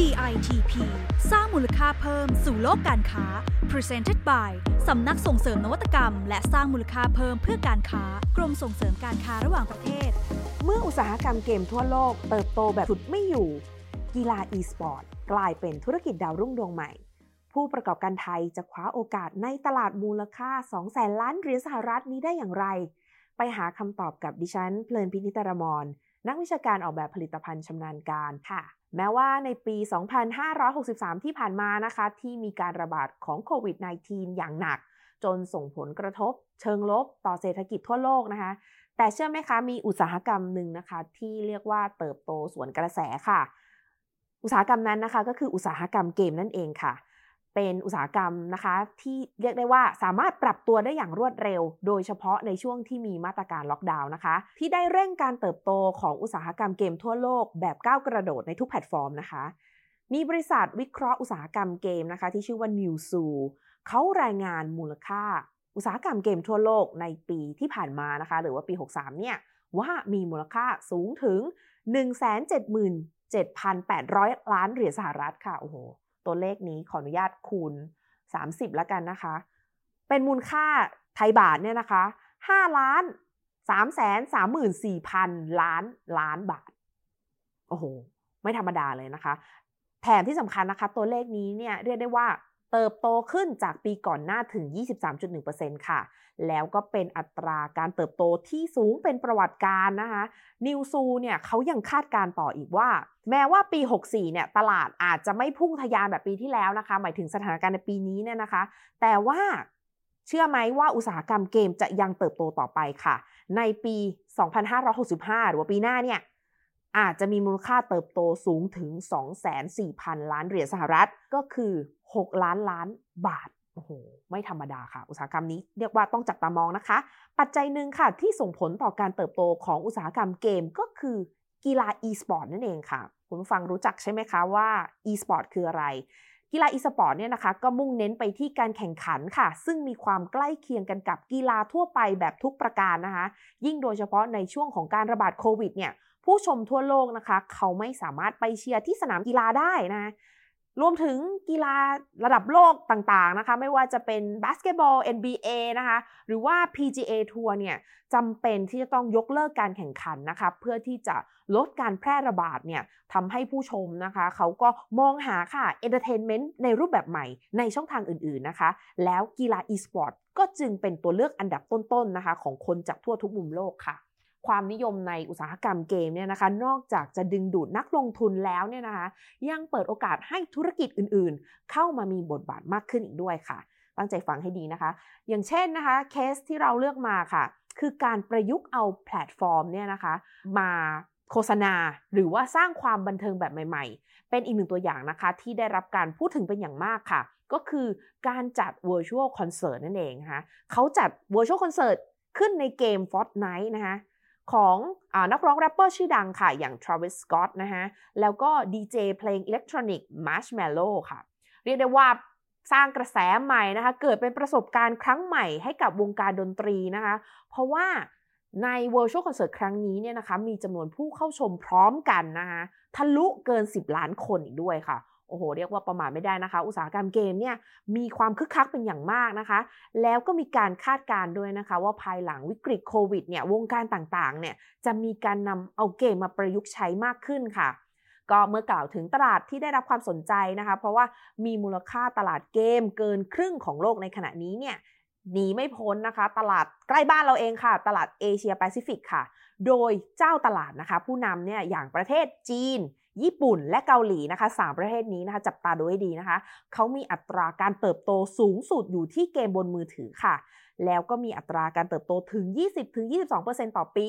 DITP สร้างมูลค่าเพิ่มสู่โลกการค้า Presented by สำนักส่งเสริมนวัตกรรม และสร้างมูลค่าเพิ่มเพื่อการค้ากรมส่งเสริมการค้าระหว่างประเทศ เมื่ออุตสาหกรรมเกมทั่วโลกเติบโตแบบสุดไม่อยู่ กีฬา e-sport กลายเป็นธุรกิจดาวรุ่งดวงใหม่ ผู้ประกอบการไทยจะคว้าโอกาสในตลาดมูลค่า 2 แสนล้านเหรียญสหรัฐนี้ได้อย่างไร ไปหาคำตอบกับดิฉัน เพลินพินิตรมร นักวิชาการออกแบบผลิตภัณฑ์ชำนาญการค่ะ แม้ว่าในปี 2563 ที่ผ่านมานะคะ ที่มีการระบาดของโควิด -19 อย่างหนัก จนส่งผลกระทบ เชิงลบต่อเศรษฐกิจทั่วโลกนะคะ แต่เชื่อไหมคะ มีอุตสาหกรรมหนึ่งนะคะ ที่เรียกว่าเติบโตสวนกระแสค่ะ อุตสาหกรรมนั้นนะคะ ก็คืออุตสาหกรรมเกมนั่นเองค่ะ เป็นอุตสาหกรรมนะคะ ที่เรียกได้ว่าสามารถปรับตัวได้อย่างรวดเร็ว โดยเฉพาะในช่วงที่มีมาตรการล็อกดาวน์นะคะ ที่ได้เร่งการเติบโตของอุตสาหกรรมเกมทั่วโลกแบบก้าวกระโดดในทุกแพลตฟอร์มนะคะ มีบริษัทวิเคราะห์อุตสาหกรรมเกมนะคะ ที่ชื่อว่า New s u เขารายงานมูลค่า อุตสาหกรรมเกมทั่วโลกในปีที่ผ่านมานะคะ หรือว่าปี 63 เนี่ยว่ามีมูลค่าสูงถึง 177,800 ล้านเหรียญสหรัฐค่ะโอ้โห ตัวเลขนี้ขออนุญาตคูณ 30 แล้วกันนะคะ เป็นมูลค่าไทยบาทเนี่ยนะคะ5ล้าน3แสน34พันล้านล้านบาท โอ้โห ไม่ธรรมดาเลยนะคะ แถมที่สำคัญนะคะ ตัวเลขนี้เนี่ยเรียกได้ว่า เติบโตขึ้นจากปีก่อนหน้าถึง 23.1%ค่ะ แล้วก็เป็นอัตราการเติบโตที่สูงเป็นประวัติการนะคะ นิวซูเนี่ยเขายังคาดการต่ออีกว่า แม้ว่าปี 64 เนี่ยตลาดอาจจะไม่พุ่งทะยานแบบปีที่แล้วนะคะ หมายถึงสถานการณ์ในปีนี้เนี่ยนะคะ แต่ว่าเชื่อไหมว่าอุตสาหกรรมเกมจะยังเติบโตต่อไปค่ะ ในปี 2565 หรือว่าปีหน้าเนี่ย อาจจะมีมูลค่าเติบโตสูงถึง 2,400 ล้านเหรียญสหรัฐก็คือ 6 ล้านล้านบาทโอ้โหไม่ธรรมดาค่ะ อุตสาหกรรมนี้เรียกว่าต้องจับตามองนะคะ ปัจจัยหนึ่งค่ะ ที่ส่งผลต่อการเติบโตของอุตสาหกรรมเกมก็คือกีฬา e-sport นั่นเองค่ะ คุณฟังรู้จักใช่ไหมคะว่า e-sport คืออะไร กีฬา e-sport เนี่ยนะคะ ก็มุ่งเน้นไปที่การแข่งขันค่ะ ซึ่งมีความใกล้เคียงกันกับกีฬาทั่วไปแบบทุกประการนะคะ ยิ่งโดยเฉพาะในช่วงของการระบาดโควิดเนี่ย ผู้ชมทั่วโลกนะคะ เขาไม่สามารถไปเชียร์ที่สนามกีฬาได้นะรวมถึงกีฬาระดับโลกต่างๆนะคะ ไม่ว่าจะเป็นบาสเกตบอล NBA นะคะ หรือว่า PGA ทัวร์เนี่ยจำเป็นที่จะต้องยกเลิกการแข่งขันนะคะ เพื่อที่จะลดการแพร่ระบาดเนี่ยทำให้ผู้ชมนะคะ เขาก็มองหาค่ะ entertainment ในรูปแบบใหม่ในช่องทางอื่นๆนะคะ แล้วกีฬา e-sport ก็จึงเป็นตัวเลือกอันดับต้นๆนะคะ ของคนจากทั่วทุกมุมโลกค่ะ ความนิยมในอุตสาหกรรมเกมเนี่ยนะคะนอกจากจะดึงดูดนักลงทุนแล้วเนี่ยนะคะยังเปิดโอกาสให้ธุรกิจอื่นๆ เข้ามามีบทบาทมากขึ้นอีกด้วยค่ะ ตั้งใจฟังให้ดีนะคะ อย่างเช่นนะคะเคสที่เราเลือกมาค่ะ คือการประยุกต์เอาแพลตฟอร์มเนี่ยนะคะมาโฆษณาหรือว่าสร้างความบันเทิงแบบใหม่ๆ เป็นอีกหนึ่งตัวอย่างนะคะ ที่ได้รับการพูดถึงเป็นอย่างมากค่ะ ก็คือการจัด virtual concert นั่นเองนะคะเขาจัด virtual concert ขึ้นในเกม Fortnite นะคะ ของอนักร้องแรปเปอร์ชื่อดังค่ะ อย่าง Travis Scott นะคะแล้วก็ดีเจเพลงอิเล็กทรอนิกส์ Marshmello ค่ะ เรียกได้ว่าสร้างกระแสใหม่นะคะ เกิดเป็นประสบการณ์ครั้งใหม่ให้กับวงการดนตรีนะคะ เพราะว่าใน Virtual Concert ครั้งนี้เนี่ยนะคะ มีจำนวนผู้เข้าชมพร้อมกันนะคะ ทะลุเกิน 10 ล้านคนอีกด้วยค่ะ โอ้โห เรียกว่าประมาทไม่ได้นะคะ อุตสาหกรรมเกมเนี่ยมีความคึกคักเป็นอย่างมากนะคะ แล้วก็มีการคาดการณ์ด้วยนะคะ ว่าภายหลังวิกฤตโควิดเนี่ยวงการต่างๆเนี่ยจะมีการนำเอาเกมมาประยุกต์ใช้มากขึ้นค่ะก็เมื่อกล่าวถึงตลาดที่ได้รับความสนใจนะคะ เพราะว่ามีมูลค่าตลาดเกมเกินครึ่งของโลกในขณะนี้เนี่ยหนีไม่พ้นนะคะ ตลาดใกล้บ้านเราเองค่ะ ตลาดเอเชียแปซิฟิกค่ะ โดยเจ้าตลาดนะคะ ผู้นำเนี่ยอย่างประเทศจีน ญี่ปุ่นและเกาหลีนะคะสามประเทศนี้นะคะจับตาดูให้ดีนะคะเขามีอัตราการเติบโตสูงสุดอยู่ที่เกมบนมือถือค่ะ แล้วก็มีอัตราการเติบโตถึง 20-22%ต่อปี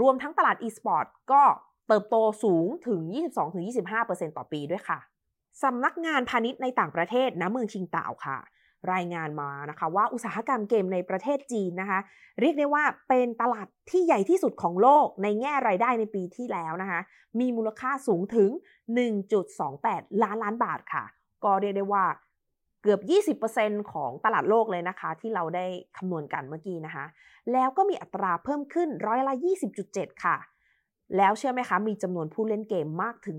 รวมทั้งตลาด e-sport ก็เติบโตสูงถึง 22-25%ต่อปีด้วยค่ะสำนักงานพาณิชย์ในต่างประเทศณเมืองชิงเต่าค่ะ รายงานมานะคะว่าอุตสาหกรรมเกมในประเทศจีนนะคะ เรียกได้ว่าเป็นตลาดที่ใหญ่ที่สุดของโลกในแง่รายได้ในปีที่แล้วนะคะ มีมูลค่าสูงถึง 1.28 ล้านล้านบาทค่ะ ก็เรียกได้ว่าเกือบ 20%ของตลาดโลกเลยนะคะ ที่เราได้คำนวณกันเมื่อกี้นะคะ แล้วก็มีอัตราเพิ่มขึ้นร้อยละ 20.7 ค่ะ แล้วเชื่อไหมคะ มีจำนวนผู้เล่นเกมมากถึง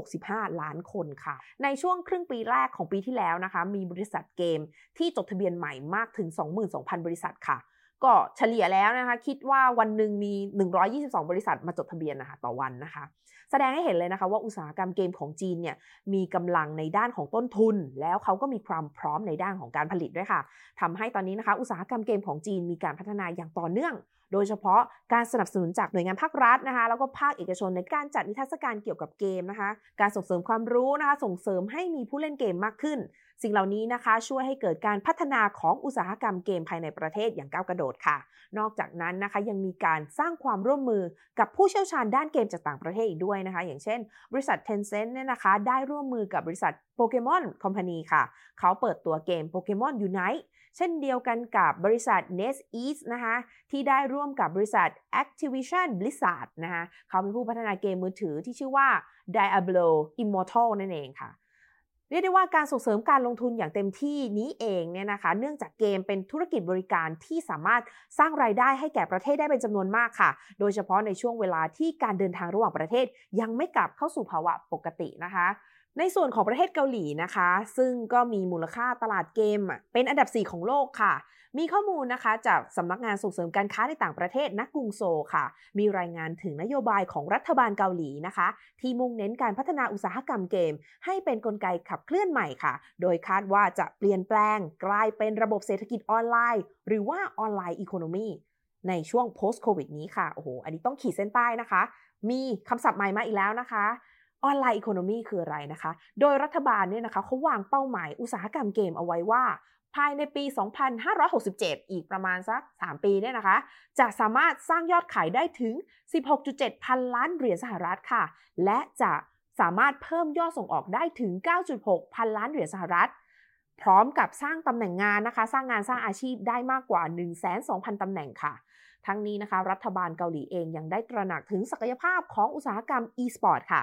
665 ล้านคนค่ะ ในช่วงครึ่งปีแรกของปีที่แล้วนะคะ มีบริษัทเกมที่จดทะเบียนใหม่มากถึง 22,000 บริษัทค่ะ ก็เฉลี่ยแล้วนะคะ คิดว่าวันหนึ่งมี 122 บริษัทมาจดทะเบียนนะคะต่อวันนะคะ แสดงให้เห็นเลยนะคะว่าอุตสาหกรรมเกมของจีนเนี่ยมีกำลังในด้านของต้นทุน แล้วเขาก็มีความพร้อมในด้านของการผลิตด้วยค่ะทำให้ตอนนี้นะคะ อุตสาหกรรมเกมของจีนมีการพัฒนาอย่างต่อเนื่อง โดยเฉพาะการสนับสนุนจากหน่วยงานภาครัฐนะคะ แล้วก็ภาคเอกชนในการจัดนิทรรศการเกี่ยวกับเกมนะคะ การส่งเสริมความรู้นะคะ ส่งเสริมให้มีผู้เล่นเกมมากขึ้น สิ่งเหล่านี้นะคะ ช่วยให้เกิดการพัฒนาของอุตสาหกรรมเกมภายในประเทศอย่างก้าวกระโดดค่ะ นอกจากนั้นนะคะยังมีการสร้างความร่วมมือกับผู้เชี่ยวชาญด้านเกมจากต่างประเทศอีกด้วยนะคะ อย่างเช่น บริษัท Tencent เนี่ยนะคะ ได้ร่วมมือกับบริษัทโปเกมอนคอมพานีค่ะ เขาเปิดตัวเกมโปเกมอนยูไนต์ เช่นเดียวกันกับบริษัท NetEase นะคะ ที่ได้ร่วมกับบริษัท Activision Blizzard นะคะเขาเป็นผู้พัฒนาเกมมือถือที่ชื่อว่า Diablo Immortal นั่นเองค่ะเรียกได้ว่าการส่งเสริมการลงทุนอย่างเต็มที่นี้เองเนี่ยนะคะ เนื่องจากเกมเป็นธุรกิจบริการที่สามารถสร้างรายได้ให้แก่ประเทศได้เป็นจำนวนมากค่ะ โดยเฉพาะในช่วงเวลาที่การเดินทางระหว่างประเทศ ยังไม่กลับเข้าสู่ภาวะปกตินะคะ ในส่วนของประเทศเกาหลีนะคะ ซึ่งก็มีมูลค่าตลาดเกมเป็นอันดับ 4 ของโลกค่ะ มีข้อมูลนะคะจากสำนักงานส่งเสริมการค้าในต่างประเทศนักกรุงโซค่ะ มีรายงานถึงนโยบายของรัฐบาลเกาหลีนะคะ ที่มุ่งเน้นการพัฒนาอุตสาหกรรมเกม ให้เป็นนกลไกขับเคลื่อนใหม่ค่ะ โดยคาดว่าจะเปลี่ยนแปลงกลายเป็นระบบเศรษฐกิจออนไลน์ หรือว่าออนไลน์อีโคโนมีในช่วง post covid นี้ค่ะ โอ้โห อันนี้ต้องขีดเส้นใต้นะคะ มีคำศัพท์ใหม่มาอีกแล้วนะคะ ออนไลน์อีโคโนมีคืออะไรนะคะ โดยรัฐบาลเนี่ยนะคะเขาวางเป้าหมายอุตสาหกรรมเกมเอาไว้ว่า ภายในปี 2567 อีกประมาณสัก 3 ปีเนี่ยนะคะ จะสามารถสร้างยอดขายได้ถึง 16.7 พันล้านเหรียญสหรัฐค่ะ และจะสามารถเพิ่มยอดส่งออกได้ถึง 9.6 พันล้านเหรียญสหรัฐ พร้อมกับสร้างตำแหน่งงานนะคะ สร้างงานสร้างอาชีพได้มากกว่า 1,200,000ตำแหน่งค่ะทั้งนี้นะคะรัฐบาลเกาหลีเองยังได้ตระหนักถึงศักยภาพของอุตสาหกรรม e-sport ค่ะ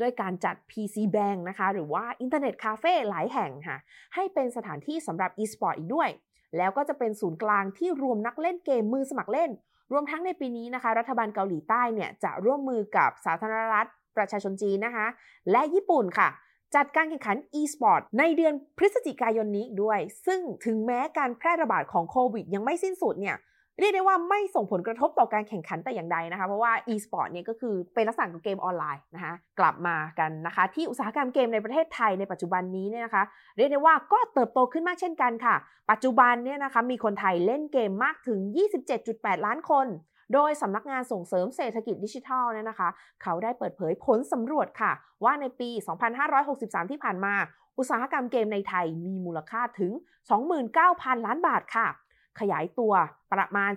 ด้วยการจัด PC Bang นะคะ หรือว่าอินเทอร์เน็ตคาเฟ่หลายแห่งค่ะ ให้เป็นสถานที่สำหรับ e-sport อีกด้วย แล้วก็จะเป็นศูนย์กลางที่รวมนักเล่นเกมมือสมัครเล่น รวมทั้งในปีนี้นะคะ รัฐบาลเกาหลีใต้เนี่ยจะร่วมมือกับสาธารณรัฐ ประชาชนจีนนะคะ และญี่ปุ่นค่ะจัดการแข่งขัน e-sport ในเดือนพฤศจิกายนนี้ด้วย ซึ่งถึงแม้การแพร่ระบาดของโควิดยังไม่สิ้นสุดเนี่ย เรียกได้ว่าไม่ส่งผลกระทบต่อการแข่งขันแต่อย่างใดนะคะ เพราะว่า e-sport เนี่ยก็คือเป็นลักษณะของเกมออนไลน์นะคะกลับมากันนะคะ ที่อุตสาหกรรมเกมในประเทศไทยในปัจจุบันนี้เนี่ยนะคะ เรียกได้ว่าก็เติบโตขึ้นมากเช่นกันค่ะ ปัจจุบันเนี่ยนะคะมีคนไทยเล่นเกมมากถึง 27.8 ล้านคนโดยสำนักงานส่งเสริมเศรษฐกิจดิจิทัลเนี่ยนะคะ เขาได้เปิดเผยผลสำรวจค่ะ ว่าในปี 2563 ที่ผ่านมา อุตสาหกรรมเกมในไทยมีมูลค่าถึง 29,000 ล้านบาทค่ะ ขยายตัวประมาณ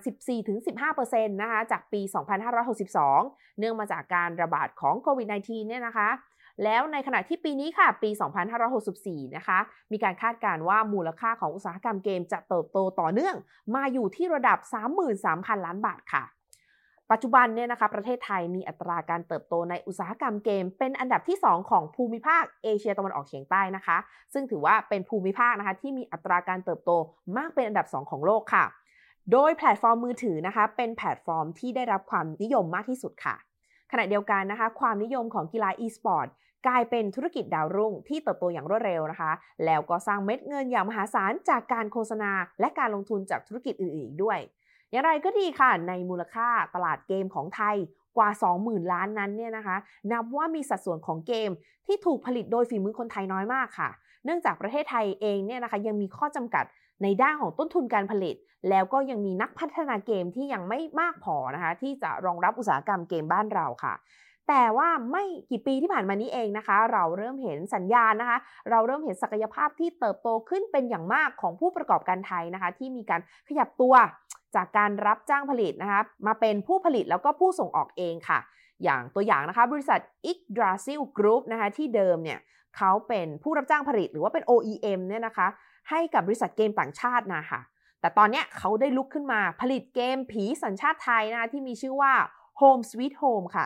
14-15%นะคะจากปี 2562 เนื่องมาจากการระบาดของโควิด -19 เนี่ยนะคะ แล้วในขณะที่ปีนี้ค่ะ ปี 2564 นะคะ มีการคาดการณ์ว่ามูลค่าของอุตสาหกรรมเกมจะเติบโตต่อเนื่อง มาอยู่ที่ระดับ 33,000 ล้านบาทค่ะ ปัจจุบันเนี่ยนะคะประเทศไทยมีอัตราการเติบโตในอุตสาหกรรมเกม เป็นอันดับที่ 2 ของภูมิภาคเอเชียตะวันออกเฉียงใต้นะคะ ซึ่งถือว่าเป็นภูมิภาคนะคะที่มีอัตราการเติบโตมากเป็นอันดับ 2 ของโลกค่ะ โดยแพลตฟอร์มมือถือนะคะเป็นแพลตฟอร์มที่ได้รับความนิยมมากที่สุดค่ะ ขณะเดียวกันนะคะความนิยมของกีฬา e-sport กลายเป็นธุรกิจดาวรุ่งที่เติบโตอย่างรวดเร็วนะคะ แล้วก็สร้างเม็ดเงินอย่างมหาศาลจากการโฆษณา และการลงทุนจากธุรกิจอื่นๆด้วย อย่างไรก็ดีค่ะ ในมูลค่าตลาดเกมของไทยกว่า 20,000 ล้านนั้นเนี่ยนะคะ นับว่ามีสัดส่วนของเกมที่ถูกผลิตโดยฝีมือคนไทยน้อยมากค่ะ เนื่องจากประเทศไทยเองเนี่ยนะคะยังมีข้อจำกัดในด้านของต้นทุนการผลิต แล้วก็ยังมีนักพัฒนาเกมที่ยังไม่มากพอนะคะ ที่จะรองรับอุตสาหกรรมเกมบ้านเราค่ะ แต่ว่าไม่กี่ปีที่ผ่านมานี้เองนะคะ เราเริ่มเห็นสัญญาณนะคะ เราเริ่มเห็นศักยภาพที่เติบโตขึ้นเป็นอย่างมากของผู้ประกอบการไทยนะคะ ที่มีการขยับตัวจากการรับจ้างผลิตนะคะมาเป็นผู้ผลิตแล้วก็ผู้ส่งออกเองค่ะ อย่างตัวอย่างนะคะบริษัท i g d r a s i l Group นะคะที่เดิมเนี่ยเขาเป็นผู้รับจ้างผลิตหรือว่าเป็น OEM เนี่ยนะคะ ให้กับบริษัทเกมต่างชาตินะคะแต่ตอนนี้เขาได้ลุกขึ้นมาผลิตเกมผีสัญชาติไทยนะคะที่มีชื่อว่า Home Sweet Home ค่ะ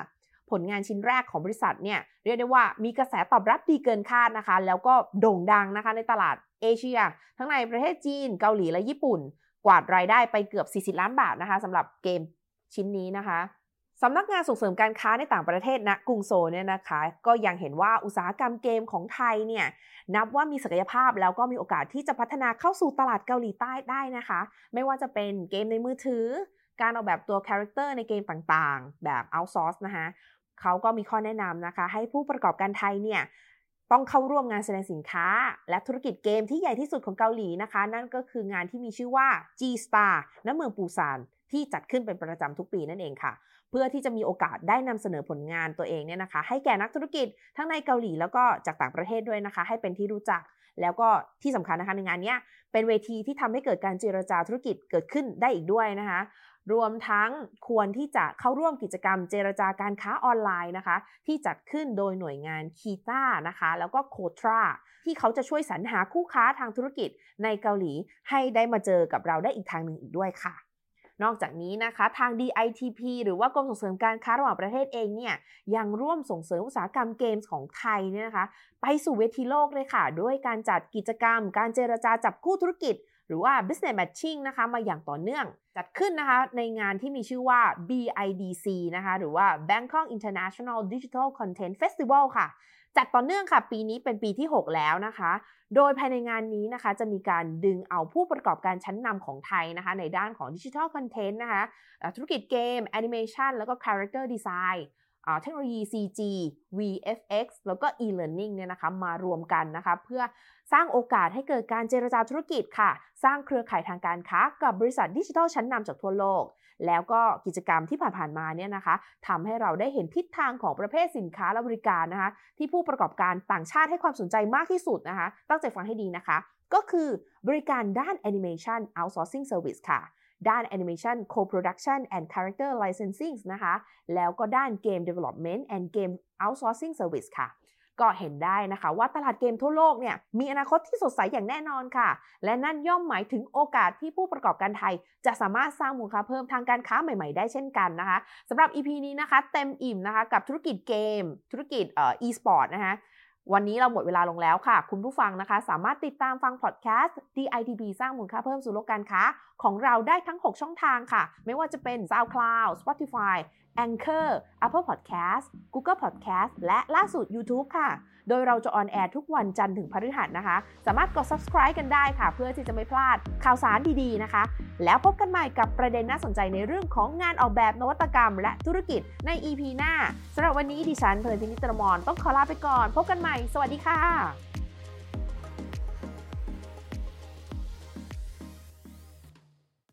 ผลงานชิ้นแรกของบริษัทเนี่ยเรียกได้ว่ามีกระแสตอบรับดีเกินคาดนะคะ แล้วก็โด่งดังนะคะในตลาดเอเชีย ทั้งในประเทศจีน เกาหลีและญี่ปุ่น กวาดรายได้ไปเกือบ 40 ล้านบาทนะคะสำหรับเกมชิ้นนี้นะคะสำนักงานส่งเสริมการค้าในต่างประเทศณนะกรุงโซเนี่ยนะคะ ก็ยังเห็นว่าอุตสาหกรรมเกมของไทยเนี่ยนับว่ามีศักยภาพแล้วก็มีโอกาสที่จะพัฒนาเข้าสู่ตลาดเกาหลีใต้ได้นะคะ ไม่ว่าจะเป็นเกมในมือถือ การออกแบบตัวคาแรคเตอร์ในเกมต่างๆ แบบ outsource นะคะ เขาก็มีข้อแนะนำนะคะ ให้ผู้ประกอบการไทยเนี่ยต้องเข้าร่วมงานแสดงสินค้า และธุรกิจเกมที่ใหญ่ที่สุดของเกาหลีนะคะ นั่นก็คืองานที่มีชื่อว่า G Star ณเมืองปูซานที่จัดขึ้นเป็นประจำทุกปีนั่นเองค่ะ เพื่อที่จะมีโอกาสได้นำเสนอผลงานตัวเองเนี่ยนะคะ ให้แก่นักธุรกิจทั้งในเกาหลีแล้วก็จากต่างประเทศด้วยนะคะ ให้เป็นที่รู้จัก แล้วก็ที่สำคัญนะคะในงานนี้เป็นเวทีที่ทำให้เกิดการเจรจาธุรกิจเกิดขึ้นได้อีกด้วยนะคะ รวมทั้งควรที่จะเข้าร่วมกิจกรรมเจรจาการค้าออนไลน์นะคะ ที่จัดขึ้นโดยหน่วยงานคีต้านะคะ แล้วก็โคทราที่เขาจะช่วยสรรหาคู่ค้าทางธุรกิจในเกาหลีให้ได้มาเจอกับเราได้อีกทางหนึ่งอีกด้วยค่ะนอกจากนี้นะคะทาง DITP หรือว่ากรมส่งเสริมการค้าระหว่างประเทศเองเนี่ยยังร่วมส่งเสริมอุตสาหกรรมเกมส์ของไทยเนี่ยนะคะ ไปสู่เวทีโลกเลยค่ะ ด้วยการจัดกิจกรรม การเจรจาจับคู่ธุรกิจ หรือว่า business matching นะคะมาอย่างต่อเนื่อง จัดขึ้นนะคะในงานที่มีชื่อว่า BIDC นะคะหรือว่า Bangkok International Digital Content Festival ค่ะจัดต่อเนื่องค่ะ ปีนี้เป็นปีที่ 6 แล้วนะคะ โดยภายในงานนี้นะคะจะมีการดึงเอาผู้ประกอบการชั้นนำของไทยนะคะ ในด้านของดิจิทั L content นะคะธุรกิจเกมแอนิเมชันแล้วก็ character design เทคโนโลยี CG VFX แล้วก็ e-learning เนี่ยนะคะมารวมกันนะคะเพื่อสร้างโอกาสให้เกิดการเจรจาธุรกิจค่ะ สร้างเครือข่ายทางการค้า กับบริษัทดิจิทัลชั้นนำจากทั่วโลก แล้วก็กิจกรรมที่ผ่านๆมาเนี่ยนะคะทำให้เราได้เห็นทิศทางของประเภทสินค้าและบริการนะคะ ที่ผู้ประกอบการต่างชาติให้ความสนใจมากที่สุดนะคะ ตั้งใจฟังให้ดีนะคะ ก็คือบริการด้าน Animation Outsourcing Service ค่ะ ด้าน Animation Co-Production and Character Licensing นะคะ แล้วก็ด้าน Game Development and Game Outsourcing Service ค่ะ ก็เห็นได้นะคะว่าตลาดเกมทั่วโลกเนี่ยมีอนาคตที่สดใสอย่างแน่นอนค่ะ และนั่นย่อมหมายถึงโอกาสที่ผู้ประกอบการไทย จะสามารถสร้างมูลค่าเพิ่มทางการค้าใหม่ ๆ ได้เช่นกันนะคะสำหรับ EP นี้นะคะ เต็มอิ่มนะคะกับธุรกิจเกม ธุรกิจเอ่อ e-sport นะคะ วันนี้เราหมดเวลาลงแล้วค่ะ คุณผู้ฟังนะคะ สามารถติดตามฟังพอดแคสต์ DITB สร้างมูลค่าเพิ่มสู่โลกการค้า ของเราได้ทั้ง 6 ช่องทางค่ะ ไม่ว่าจะเป็น SoundCloud Spotify Anchor Apple Podcast Google Podcast และล่าสุด YouTube ค่ะ โดยเราจะออนแอร์ทุกวันจันทร์ถึงพฤหัสนะคะ สามารถกด subscribe กันได้ค่ะ เพื่อที่จะไม่พลาดข่าวสารดีๆนะคะ แล้วพบกันใหม่กับประเด็นน่าสนใจในเรื่องของงานออกแบบนวัตกรรม และธุรกิจใน EP หน้าสำหรับวันนี้ดิฉันเพลินพินิตรมรต้องขอลาไปก่อน พบกันใหม่ สวัสดีค่ะ